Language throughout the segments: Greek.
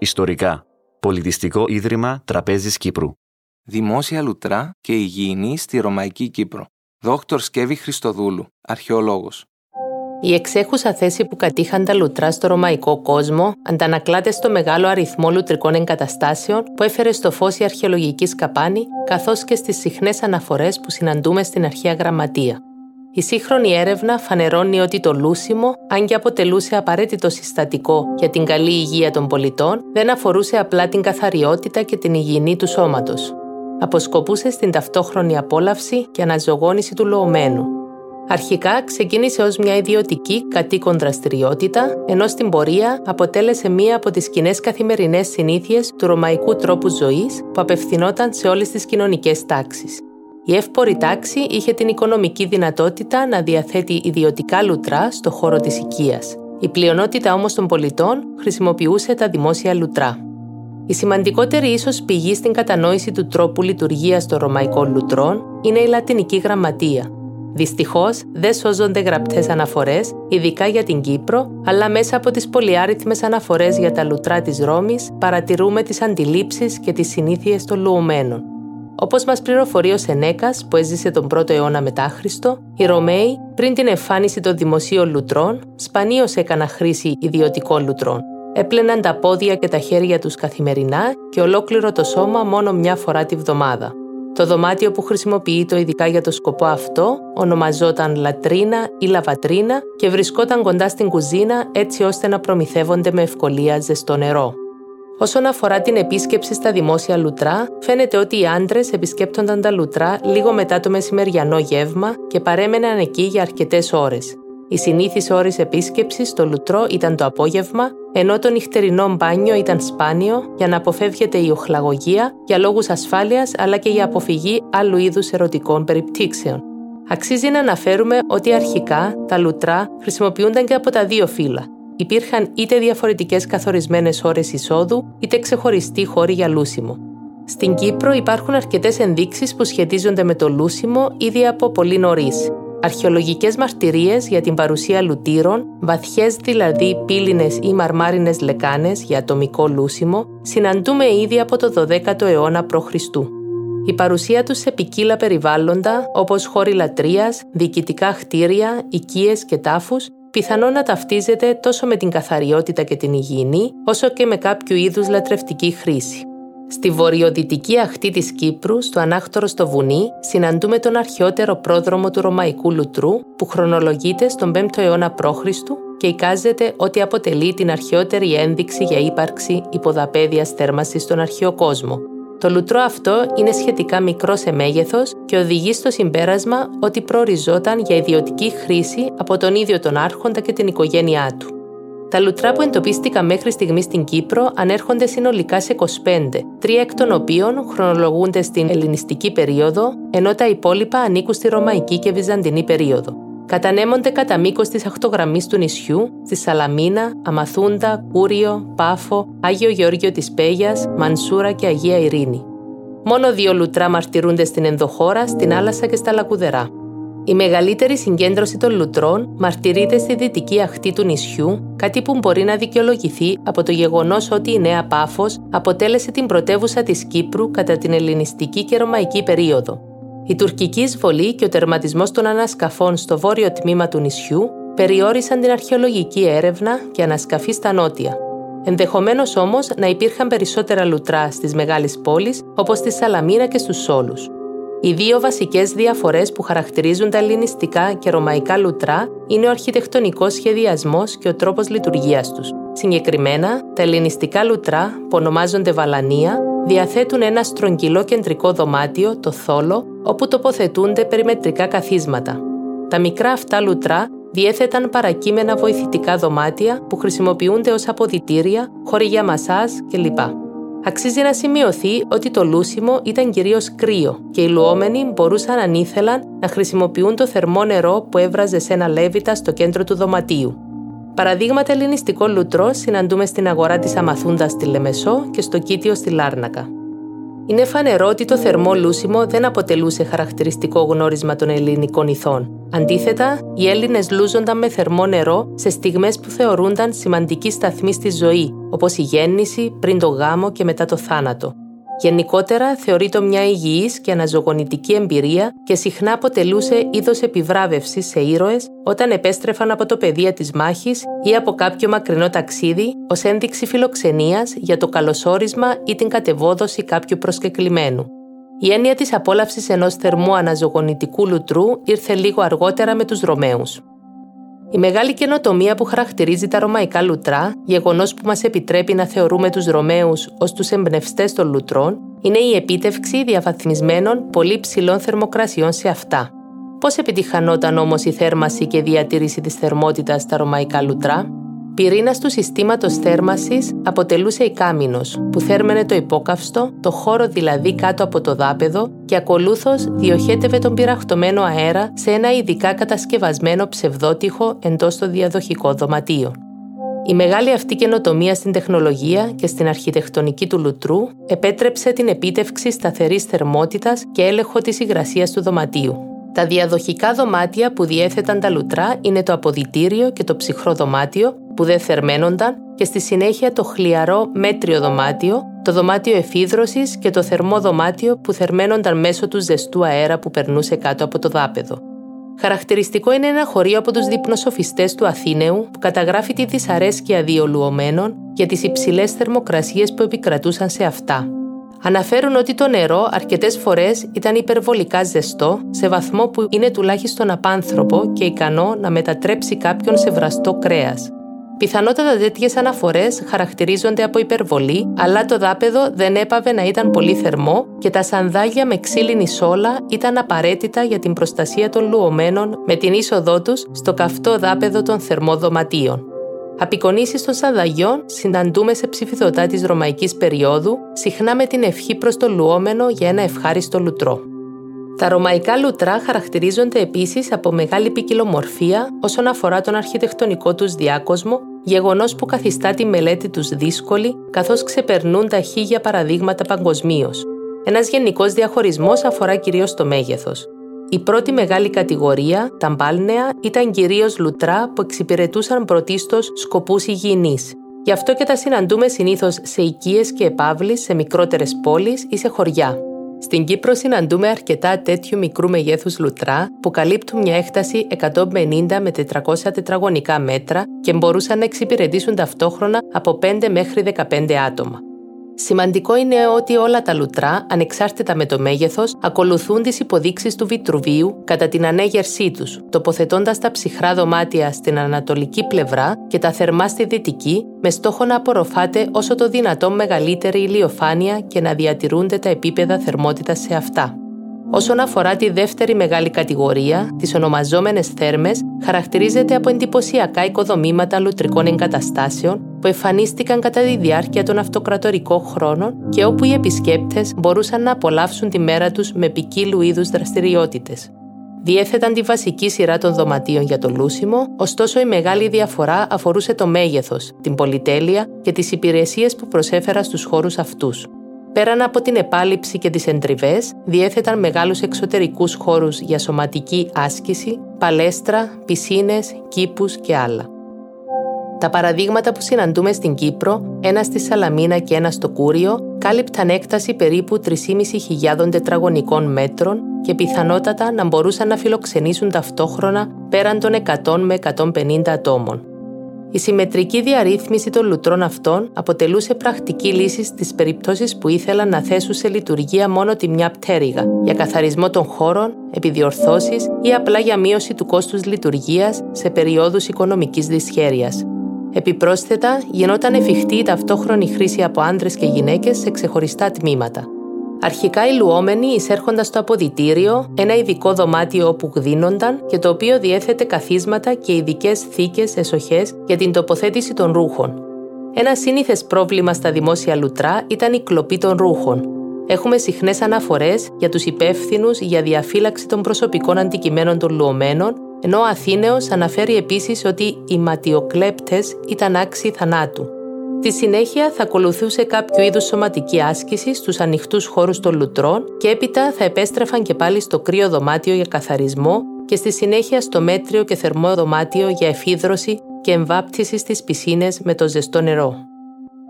Μίλα μου ιστορικά. Πολιτιστικό Ίδρυμα Τραπέζης Κύπρου. Δημόσια λουτρά και υγιεινή στη Ρωμαϊκή Κύπρο. Δόκτωρ Σκεύη Χριστοδούλου, αρχαιολόγος. Η εξέχουσα θέση που κατήχαν τα λουτρά στο ρωμαϊκό κόσμο αντανακλάται στο μεγάλο αριθμό λουτρικών εγκαταστάσεων που έφερε στο φως η αρχαιολογική σκαπάνη, καθώς και στις συχνές αναφορές που συναντούμε στην αρχαία γραμματεία. Η σύγχρονη έρευνα φανερώνει ότι το λούσιμο, αν και αποτελούσε απαραίτητο συστατικό για την καλή υγεία των πολιτών, δεν αφορούσε απλά την καθαριότητα και την υγιεινή του σώματος. Αποσκοπούσε στην ταυτόχρονη απόλαυση και αναζωγόνηση του λοωμένου. Αρχικά ξεκίνησε ως μια ιδιωτική κατοίκον δραστηριότητα, ενώ στην πορεία αποτέλεσε μία από τις κοινές καθημερινές συνήθειες του ρωμαϊκού τρόπου ζωής που απευθυνόταν σε όλες τις κοινωνικές τάξεις. Η εύπορη τάξη είχε την οικονομική δυνατότητα να διαθέτει ιδιωτικά λουτρά στο χώρο της οικίας. Η πλειονότητα όμως των πολιτών χρησιμοποιούσε τα δημόσια λουτρά. Η σημαντικότερη ίσως πηγή στην κατανόηση του τρόπου λειτουργίας των ρωμαϊκών λουτρών είναι η λατινική γραμματεία. Δυστυχώς, δεν σώζονται γραπτές αναφορές, ειδικά για την Κύπρο, αλλά μέσα από τις πολυάριθμες αναφορές για τα λουτρά της Ρώμης παρατηρούμε τις αντιλήψεις και τις συνήθειες των λουωμένων. Όπως μας πληροφορεί ο Σενέκας, που έζησε τον 1ο αιώνα μετά Χριστό, οι Ρωμαίοι, πριν την εμφάνιση των δημοσίων λουτρών, σπανίως έκαναν χρήση ιδιωτικών λουτρών. Έπλαιναν τα πόδια και τα χέρια τους καθημερινά και ολόκληρο το σώμα μόνο μια φορά τη βδομάδα. Το δωμάτιο που χρησιμοποιείται ειδικά για το σκοπό αυτό ονομαζόταν λατρίνα ή λαβατρίνα και βρισκόταν κοντά στην κουζίνα έτσι ώστε να προμηθεύονται με ευκολία ζεστό νερό. Όσον αφορά την επίσκεψη στα δημόσια λουτρά, φαίνεται ότι οι άντρες επισκέπτονταν τα λουτρά λίγο μετά το μεσημεριανό γεύμα και παρέμεναν εκεί για αρκετές ώρες. Η συνήθις ώρη επίσκεψης στο λουτρό ήταν το απόγευμα, ενώ το νυχτερινό μπάνιο ήταν σπάνιο για να αποφεύγεται η οχλαγωγία για λόγους ασφάλειας αλλά και για αποφυγή άλλου είδους ερωτικών περιπτύξεων. Αξίζει να αναφέρουμε ότι αρχικά τα λουτρά χρησιμοποιούνταν και από τα δύο φύλλα, υπήρχαν είτε διαφορετικές καθορισμένες ώρες εισόδου, είτε ξεχωριστοί χώροι για λούσιμο. Στην Κύπρο υπάρχουν αρκετές ενδείξεις που σχετίζονται με το λούσιμο ήδη από πολύ νωρίς. Αρχαιολογικές μαρτυρίες για την παρουσία λουτήρων, βαθιές δηλαδή πύληνες ή μαρμάρινες λεκάνες για ατομικό λούσιμο, συναντούμε ήδη από το 12ο αιώνα π.Χ. Η παρουσία τους σε ποικίλα περιβάλλοντα, όπως χώροι λατρείας, διοικητικά χτίρια, οικίες και τάφους, πιθανό να ταυτίζεται τόσο με την καθαριότητα και την υγιεινή, όσο και με κάποιο είδους λατρευτική χρήση. Στη βορειοδυτική αχτή της Κύπρου, στο ανάκτορο στο βουνί, συναντούμε τον αρχαιότερο πρόδρομο του Ρωμαϊκού Λουτρού, που χρονολογείται στον 5ο αιώνα π.Χ. και εικάζεται ότι αποτελεί την αρχαιότερη ένδειξη για ύπαρξη υποδαπέδια θέρμανσης στον αρχαίο κόσμο, το λουτρό αυτό είναι σχετικά μικρό σε μέγεθος και οδηγεί στο συμπέρασμα ότι προοριζόταν για ιδιωτική χρήση από τον ίδιο τον Άρχοντα και την οικογένειά του. Τα λουτρά που εντοπίστηκαν μέχρι στιγμής στην Κύπρο ανέρχονται συνολικά σε 25, τρία εκ των οποίων χρονολογούνται στην ελληνιστική περίοδο, ενώ τα υπόλοιπα ανήκουν στη ρωμαϊκή και βυζαντινή περίοδο. Κατανέμονται κατά μήκος της ακτογραμμής του νησιού, στη Σαλαμίνα, Αμαθούντα, Κούριο, Πάφο, Άγιο Γεώργιο της Πέγιας, Μανσούρα και Αγία Ειρήνη. Μόνο δύο λουτρά μαρτυρούνται στην ενδοχώρα, στην Άλασσα και στα Λακουδερά. Η μεγαλύτερη συγκέντρωση των λουτρών μαρτυρείται στη δυτική αχτή του νησιού, κάτι που μπορεί να δικαιολογηθεί από το γεγονός ότι η Νέα Πάφος αποτέλεσε την πρωτεύουσα της Κύπρου κατά την ελληνιστική και ρωμαϊκή περίοδο. Η τουρκική εισβολή και ο τερματισμός των ανασκαφών στο βόρειο τμήμα του νησιού περιόρισαν την αρχαιολογική έρευνα και ανασκαφή στα νότια. Ενδεχομένως όμως να υπήρχαν περισσότερα λουτρά στις μεγάλες πόλεις όπως στη Σαλαμίνα και στους Σόλους. Οι δύο βασικές διαφορές που χαρακτηρίζουν τα ελληνιστικά και ρωμαϊκά λουτρά είναι ο αρχιτεκτονικός σχεδιασμός και ο τρόπος λειτουργίας τους. Συγκεκριμένα, τα ελληνιστικά λουτρά, που ονομάζονται βαλανία, διαθέτουν ένα στρογγυλό κεντρικό δωμάτιο, το θόλο, όπου τοποθετούνται περιμετρικά καθίσματα. Τα μικρά αυτά λουτρά διέθεταν παρακείμενα βοηθητικά δωμάτια που χρησιμοποιούνται ως αποδητήρια, χώροι για μασάζ κλπ. Αξίζει να σημειωθεί ότι το λούσιμο ήταν κυρίως κρύο και οι λουόμενοι μπορούσαν αν ήθελαν να χρησιμοποιούν το θερμό νερό που έβραζε σε ένα λέβητα στο κέντρο του δωματίου. Παραδείγματα ελληνιστικών λουτρό συναντούμε στην αγορά της Αμαθούντας στη Λεμεσό και στο Κίτιο στη Λάρνακα. Είναι φανερό ότι το θερμό λούσιμο δεν αποτελούσε χαρακτηριστικό γνώρισμα των ελληνικών ηθών. Αντίθετα, οι Έλληνες λούζονταν με θερμό νερό σε στιγμές που θεωρούνταν σημαντική σταθμή στη ζωή, όπως η γέννηση, πριν το γάμο και μετά το θάνατο. Γενικότερα θεωρείται μια υγιής και αναζωογονητική εμπειρία και συχνά αποτελούσε είδος επιβράβευσης σε ήρωες όταν επέστρεφαν από το πεδίο της μάχης ή από κάποιο μακρινό ταξίδι ως ένδειξη φιλοξενίας για το καλωσόρισμα ή την κατεβόδοση κάποιου προσκεκλημένου. Η έννοια της απόλαυσης ενός θερμού αναζωογονητικού λουτρού ήρθε λίγο αργότερα με τους Ρωμαίους. Η μεγάλη καινοτομία που χαρακτηρίζει τα ρωμαϊκά λουτρά, γεγονός που μας επιτρέπει να θεωρούμε τους Ρωμαίους ως τους εμπνευστές των λουτρών, είναι η επίτευξη διαβαθμισμένων πολύ ψηλών θερμοκρασιών σε αυτά. Πώς επιτυχανόταν όμως η θέρμαση και διατήρηση της θερμότητας στα ρωμαϊκά λουτρά, Πυρήνας του συστήματος θέρμαση αποτελούσε η κάμινο, που θέρμενε το υπόκαυστο, το χώρο δηλαδή κάτω από το δάπεδο και ακολούθως διοχέτευε τον πυραχτωμένο αέρα σε ένα ειδικά κατασκευασμένο ψευδότυχο εντός το διαδοχικό δωματίο. Η μεγάλη αυτή καινοτομία στην τεχνολογία και στην αρχιτεκτονική του λουτρού επέτρεψε την επίτευξη σταθερής θερμότητας και έλεγχο της υγρασίας του δωματίου. Τα διαδοχικά δωμάτια που διέθεταν τα λουτρά είναι το αποδητήριο και το ψυχρό δωμάτιο που δεν θερμαίνονταν και στη συνέχεια το χλιαρό μέτριο δωμάτιο, το δωμάτιο εφίδρωσης και το θερμό δωμάτιο που θερμαίνονταν μέσω του ζεστού αέρα που περνούσε κάτω από το δάπεδο. Χαρακτηριστικό είναι ένα χωρίο από τους διπνοσοφιστές του Αθήνεου που καταγράφει τη δυσαρέσκεια δύο λουωμένων για τις υψηλές θερμοκρασίες που επικρατούσαν σε αυτά. Αναφέρουν ότι το νερό αρκετές φορές ήταν υπερβολικά ζεστό, σε βαθμό που είναι τουλάχιστον απάνθρωπο και ικανό να μετατρέψει κάποιον σε βραστό κρέας. Πιθανότατα τέτοιες αναφορές χαρακτηρίζονται από υπερβολή, αλλά το δάπεδο δεν έπαβε να ήταν πολύ θερμό και τα σανδάλια με ξύλινη σόλα ήταν απαραίτητα για την προστασία των λουωμένων με την είσοδό τους στο καυτό δάπεδο των θερμών δωματίων. Απεικονίσεις των σανδαγιών συναντούμε σε ψηφιδωτά της ρωμαϊκής περίοδου, συχνά με την ευχή προς το λουόμενο για ένα ευχάριστο λουτρό. Τα ρωμαϊκά λουτρά χαρακτηρίζονται επίσης από μεγάλη ποικιλομορφία όσον αφορά τον αρχιτεκτονικό τους διάκοσμο, γεγονός που καθιστά τη μελέτη τους δύσκολη, καθώς ξεπερνούν τα χίλια παραδείγματα παγκοσμίως. Ένας γενικός διαχωρισμός αφορά κυρίως το μέγεθος. Η πρώτη μεγάλη κατηγορία, τα μπάλνεα, ήταν κυρίως λουτρά που εξυπηρετούσαν πρωτίστως σκοπούς υγιεινής. Γι' αυτό και τα συναντούμε συνήθως σε οικίες και επαύλεις σε μικρότερες πόλεις ή σε χωριά. Στην Κύπρο συναντούμε αρκετά τέτοιου μικρού μεγέθους λουτρά που καλύπτουν μια έκταση 150 με 400 τετραγωνικά μέτρα και μπορούσαν να εξυπηρετήσουν ταυτόχρονα από 5 μέχρι 15 άτομα. Σημαντικό είναι ότι όλα τα λουτρά, ανεξάρτητα με το μέγεθος, ακολουθούν τις υποδείξεις του Βιτρουβίου κατά την ανέγερσή τους, τοποθετώντας τα ψυχρά δωμάτια στην ανατολική πλευρά και τα θερμά στη δυτική, με στόχο να απορροφάται όσο το δυνατόν μεγαλύτερη ηλιοφάνεια και να διατηρούνται τα επίπεδα θερμότητας σε αυτά. Όσον αφορά τη δεύτερη μεγάλη κατηγορία, τις ονομαζόμενες θέρμες, χαρακτηρίζεται από εντυπωσιακά οικοδομήματα λουτρικών εγκαταστάσεων που εμφανίστηκαν κατά τη διάρκεια των αυτοκρατορικών χρόνων και όπου οι επισκέπτες μπορούσαν να απολαύσουν τη μέρα τους με ποικίλου είδους δραστηριότητες. Διέθεταν τη βασική σειρά των δωματίων για το λούσιμο, ωστόσο η μεγάλη διαφορά αφορούσε το μέγεθος, την πολυτέλεια και τις υπηρεσίες που προσέφεραν στους χώρους αυτούς. Πέραν από την επάλυψη και τις εντριβές, διέθεταν μεγάλους εξωτερικούς χώρους για σωματική άσκηση, παλέστρα, πισίνες, κήπους και άλλα. Τα παραδείγματα που συναντούμε στην Κύπρο, ένα στη Σαλαμίνα και ένα στο Κούριο, κάλυπταν έκταση περίπου 3.500 τετραγωνικών μέτρων και πιθανότατα να μπορούσαν να φιλοξενήσουν ταυτόχρονα πέραν των 100 με 150 ατόμων. Η συμμετρική διαρρύθμιση των λουτρών αυτών αποτελούσε πρακτική λύση στις περιπτώσεις που ήθελαν να θέσουν σε λειτουργία μόνο τη μια πτέρυγα για καθαρισμό των χώρων, επιδιορθώσεις ή απλά για μείωση του κόστους λειτουργίας σε περιόδους οικονομικής δυσχέρειας. Επιπρόσθετα, γινόταν εφικτή η ταυτόχρονη χρήση από άντρες και γυναίκες σε ξεχωριστά τμήματα. Αρχικά οι λουόμενοι εισέρχονταν στο αποδητήριο, ένα ειδικό δωμάτιο όπου γδίνονταν και το οποίο διέθετε καθίσματα και ειδικές θήκες εσοχές για την τοποθέτηση των ρούχων. Ένα σύνηθες πρόβλημα στα δημόσια λουτρά ήταν η κλοπή των ρούχων. Έχουμε συχνές αναφορές για τους υπεύθυνους για διαφύλαξη των προσωπικών αντικειμένων των λουωμένων, ενώ ο Αθήνεος αναφέρει επίσης ότι οι ματιοκλέπτες ήταν άξιοι θανάτου. Στη συνέχεια θα ακολουθούσε κάποιο είδους σωματική άσκηση στους ανοιχτούς χώρους των λουτρών και έπειτα θα επέστρεφαν και πάλι στο κρύο δωμάτιο για καθαρισμό και στη συνέχεια στο μέτριο και θερμό δωμάτιο για εφίδρωση και εμβάπτιση στις πισίνες με το ζεστό νερό.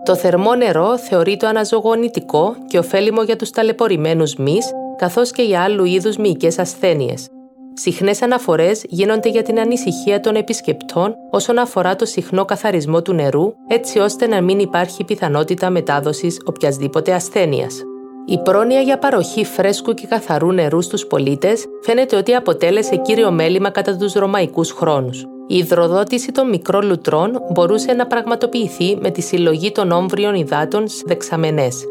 Το θερμό νερό θεωρείται αναζωογονητικό και ωφέλιμο για τους ταλαιπωρημένους μυς, καθώς και για άλλου είδους μυϊκές ασθένειες. Συχνές αναφορές γίνονται για την ανησυχία των επισκεπτών όσον αφορά το συχνό καθαρισμό του νερού, έτσι ώστε να μην υπάρχει πιθανότητα μετάδοσης οποιασδήποτε ασθένειας. Η πρόνοια για παροχή φρέσκου και καθαρού νερού στους πολίτες φαίνεται ότι αποτέλεσε κύριο μέλημα κατά τους ρωμαϊκούς χρόνους. Η υδροδότηση των μικρών λουτρών μπορούσε να πραγματοποιηθεί με τη συλλογή των όμβριων υδάτων σε δεξαμενές.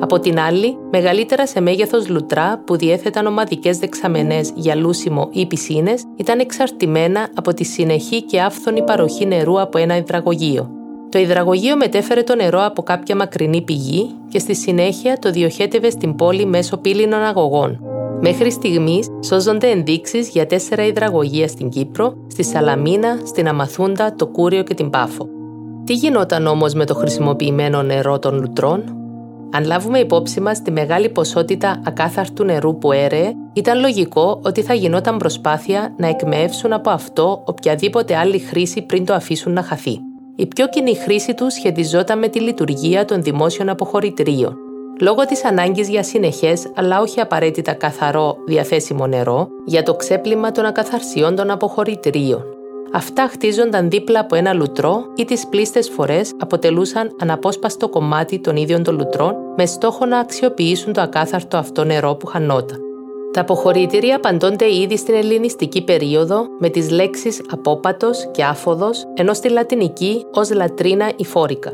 Από την άλλη, μεγαλύτερα σε μέγεθος λουτρά που διέθεταν ομαδικές δεξαμενές για λούσιμο ή πισίνες ήταν εξαρτημένα από τη συνεχή και άφθονη παροχή νερού από ένα υδραγωγείο. Το υδραγωγείο μετέφερε το νερό από κάποια μακρινή πηγή και στη συνέχεια το διοχέτευε στην πόλη μέσω πύληνων αγωγών. Μέχρι στιγμής σώζονται ενδείξεις για τέσσερα υδραγωγεία στην Κύπρο, στη Σαλαμίνα, στην Αμαθούντα, το Κούριο και την Πάφο. Τι γινόταν όμως με το χρησιμοποιημένο νερό των λουτρών, αν λάβουμε υπόψη μας τη μεγάλη ποσότητα ακάθαρτου νερού που έρεε, ήταν λογικό ότι θα γινόταν προσπάθεια να εκμεύσουν από αυτό οποιαδήποτε άλλη χρήση πριν το αφήσουν να χαθεί. Η πιο κοινή χρήση του σχετιζόταν με τη λειτουργία των δημόσιων αποχωρητηρίων. Λόγω της ανάγκης για συνεχές, αλλά όχι απαραίτητα καθαρό διαθέσιμο νερό, για το ξέπλυμα των ακαθαρσιών των αποχωρητηρίων. Αυτά χτίζονταν δίπλα από ένα λουτρό ή τις πλήστες φορές αποτελούσαν αναπόσπαστο κομμάτι των ίδιων των λουτρών με στόχο να αξιοποιήσουν το ακάθαρτο αυτό νερό που χανόταν. Τα αποχωρητήρια απαντώνται ήδη στην ελληνιστική περίοδο με τις λέξεις απόπατος και άφοδος, ενώ στη λατινική ως λατρίνα ή φόρικα.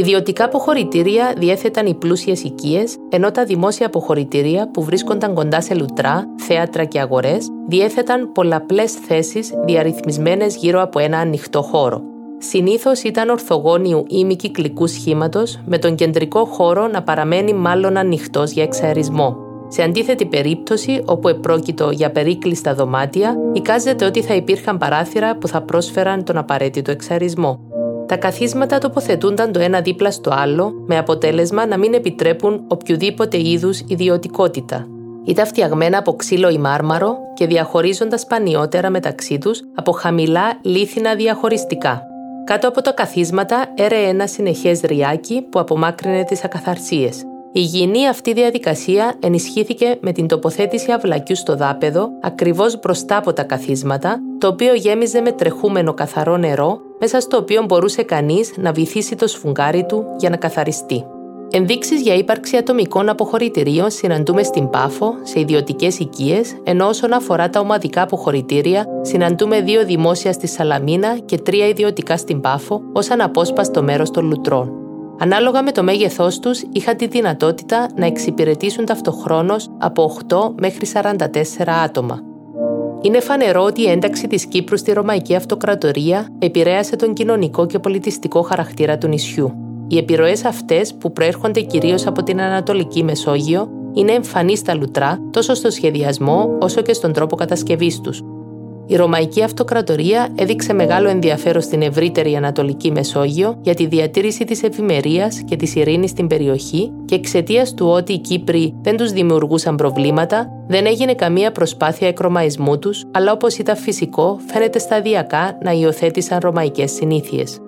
Ιδιωτικά αποχωρητήρια διέθεταν οι πλούσιες οικίες, ενώ τα δημόσια αποχωρητήρια που βρίσκονταν κοντά σε λουτρά, θέατρα και αγορές διέθεταν πολλαπλές θέσεις διαρρυθμισμένες γύρω από ένα ανοιχτό χώρο. Συνήθως ήταν ορθογώνιου ή μη κυκλικού σχήματος, με τον κεντρικό χώρο να παραμένει μάλλον ανοιχτός για εξαερισμό. Σε αντίθετη περίπτωση, όπου επρόκειτο για περίκλειστα δωμάτια, εικάζεται ότι θα υπήρχαν παράθυρα που θα πρόσφεραν τον απαραίτητο εξαερισμό. Τα καθίσματα τοποθετούνταν το ένα δίπλα στο άλλο, με αποτέλεσμα να μην επιτρέπουν οποιοδήποτε είδους ιδιωτικότητα. Ήταν φτιαγμένα από ξύλο ή μάρμαρο και διαχωρίζονταν σπανιότερα μεταξύ τους από χαμηλά λίθινα διαχωριστικά. Κάτω από τα καθίσματα έρεε ένα συνεχές ριάκι που απομάκρυνε τις ακαθαρσίες. Η υγιεινή αυτή διαδικασία ενισχύθηκε με την τοποθέτηση αυλακιού στο δάπεδο ακριβώς μπροστά από τα καθίσματα, το οποίο γέμιζε με τρεχούμενο καθαρό νερό, μέσα στο οποίο μπορούσε κανείς να βυθίσει το σφουγγάρι του για να καθαριστεί. Ενδείξεις για ύπαρξη ατομικών αποχωρητηρίων συναντούμε στην Πάφο, σε ιδιωτικές οικίες, ενώ όσον αφορά τα ομαδικά αποχωρητήρια, συναντούμε δύο δημόσια στη Σαλαμίνα και τρία ιδιωτικά στην Πάφο, ως αναπόσπαστο μέρος των λουτρών. Ανάλογα με το μέγεθός τους, είχαν τη δυνατότητα να εξυπηρετήσουν ταυτοχρόνως από 8 μέχρι 44 άτομα. Είναι φανερό ότι η ένταξη της Κύπρου στη Ρωμαϊκή Αυτοκρατορία επηρέασε τον κοινωνικό και πολιτιστικό χαρακτήρα του νησιού. Οι επιρροές αυτές, που προέρχονται κυρίως από την Ανατολική Μεσόγειο, είναι εμφανείς στα λουτρά τόσο στο σχεδιασμό όσο και στον τρόπο κατασκευής τους, η Ρωμαϊκή Αυτοκρατορία έδειξε μεγάλο ενδιαφέρον στην ευρύτερη Ανατολική Μεσόγειο για τη διατήρηση της ευημερίας και της ειρήνης στην περιοχή και εξαιτίας του ότι οι Κύπροι δεν τους δημιουργούσαν προβλήματα, δεν έγινε καμία προσπάθεια εκρωμαϊσμού τους, αλλά όπως ήταν φυσικό, φαίνεται σταδιακά να υιοθέτησαν ρωμαϊκές συνήθειες.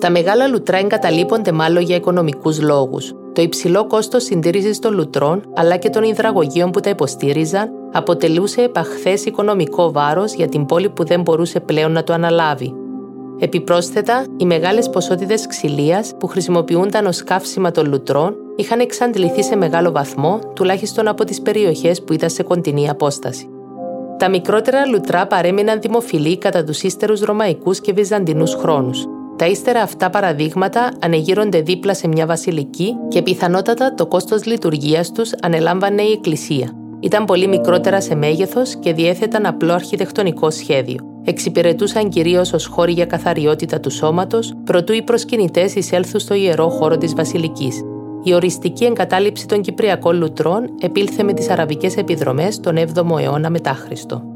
Τα μεγάλα λουτρά εγκαταλείπονται μάλλον για οικονομικούς λόγους. Το υψηλό κόστος συντήρησης των λουτρών αλλά και των υδραγωγείων που τα υποστήριζαν αποτελούσε επαχθές οικονομικό βάρος για την πόλη που δεν μπορούσε πλέον να το αναλάβει. Επιπρόσθετα, οι μεγάλες ποσότητες ξυλίας που χρησιμοποιούνταν ως καύσιμα των λουτρών είχαν εξαντληθεί σε μεγάλο βαθμό, τουλάχιστον από τις περιοχές που ήταν σε κοντινή απόσταση. Τα μικρότερα λουτρά παρέμειναν δημοφιλή κατά τους ύστερους ρωμαϊκούς και βυζαντινούς χρόνους. Τα ύστερα αυτά παραδείγματα ανεγείρονται δίπλα σε μια βασιλική και πιθανότατα το κόστος λειτουργίας τους ανελάμβανε η εκκλησία. Ήταν πολύ μικρότερα σε μέγεθος και διέθεταν απλό αρχιτεκτονικό σχέδιο. Εξυπηρετούσαν κυρίως ως χώροι για καθαριότητα του σώματος, προτού οι προσκυνητές εισέλθουν στο ιερό χώρο της Βασιλικής. Η οριστική εγκατάλειψη των Κυπριακών λουτρών επήλθε με τις αραβικές επιδρομές τον 7ο αιώνα μετά Χριστό.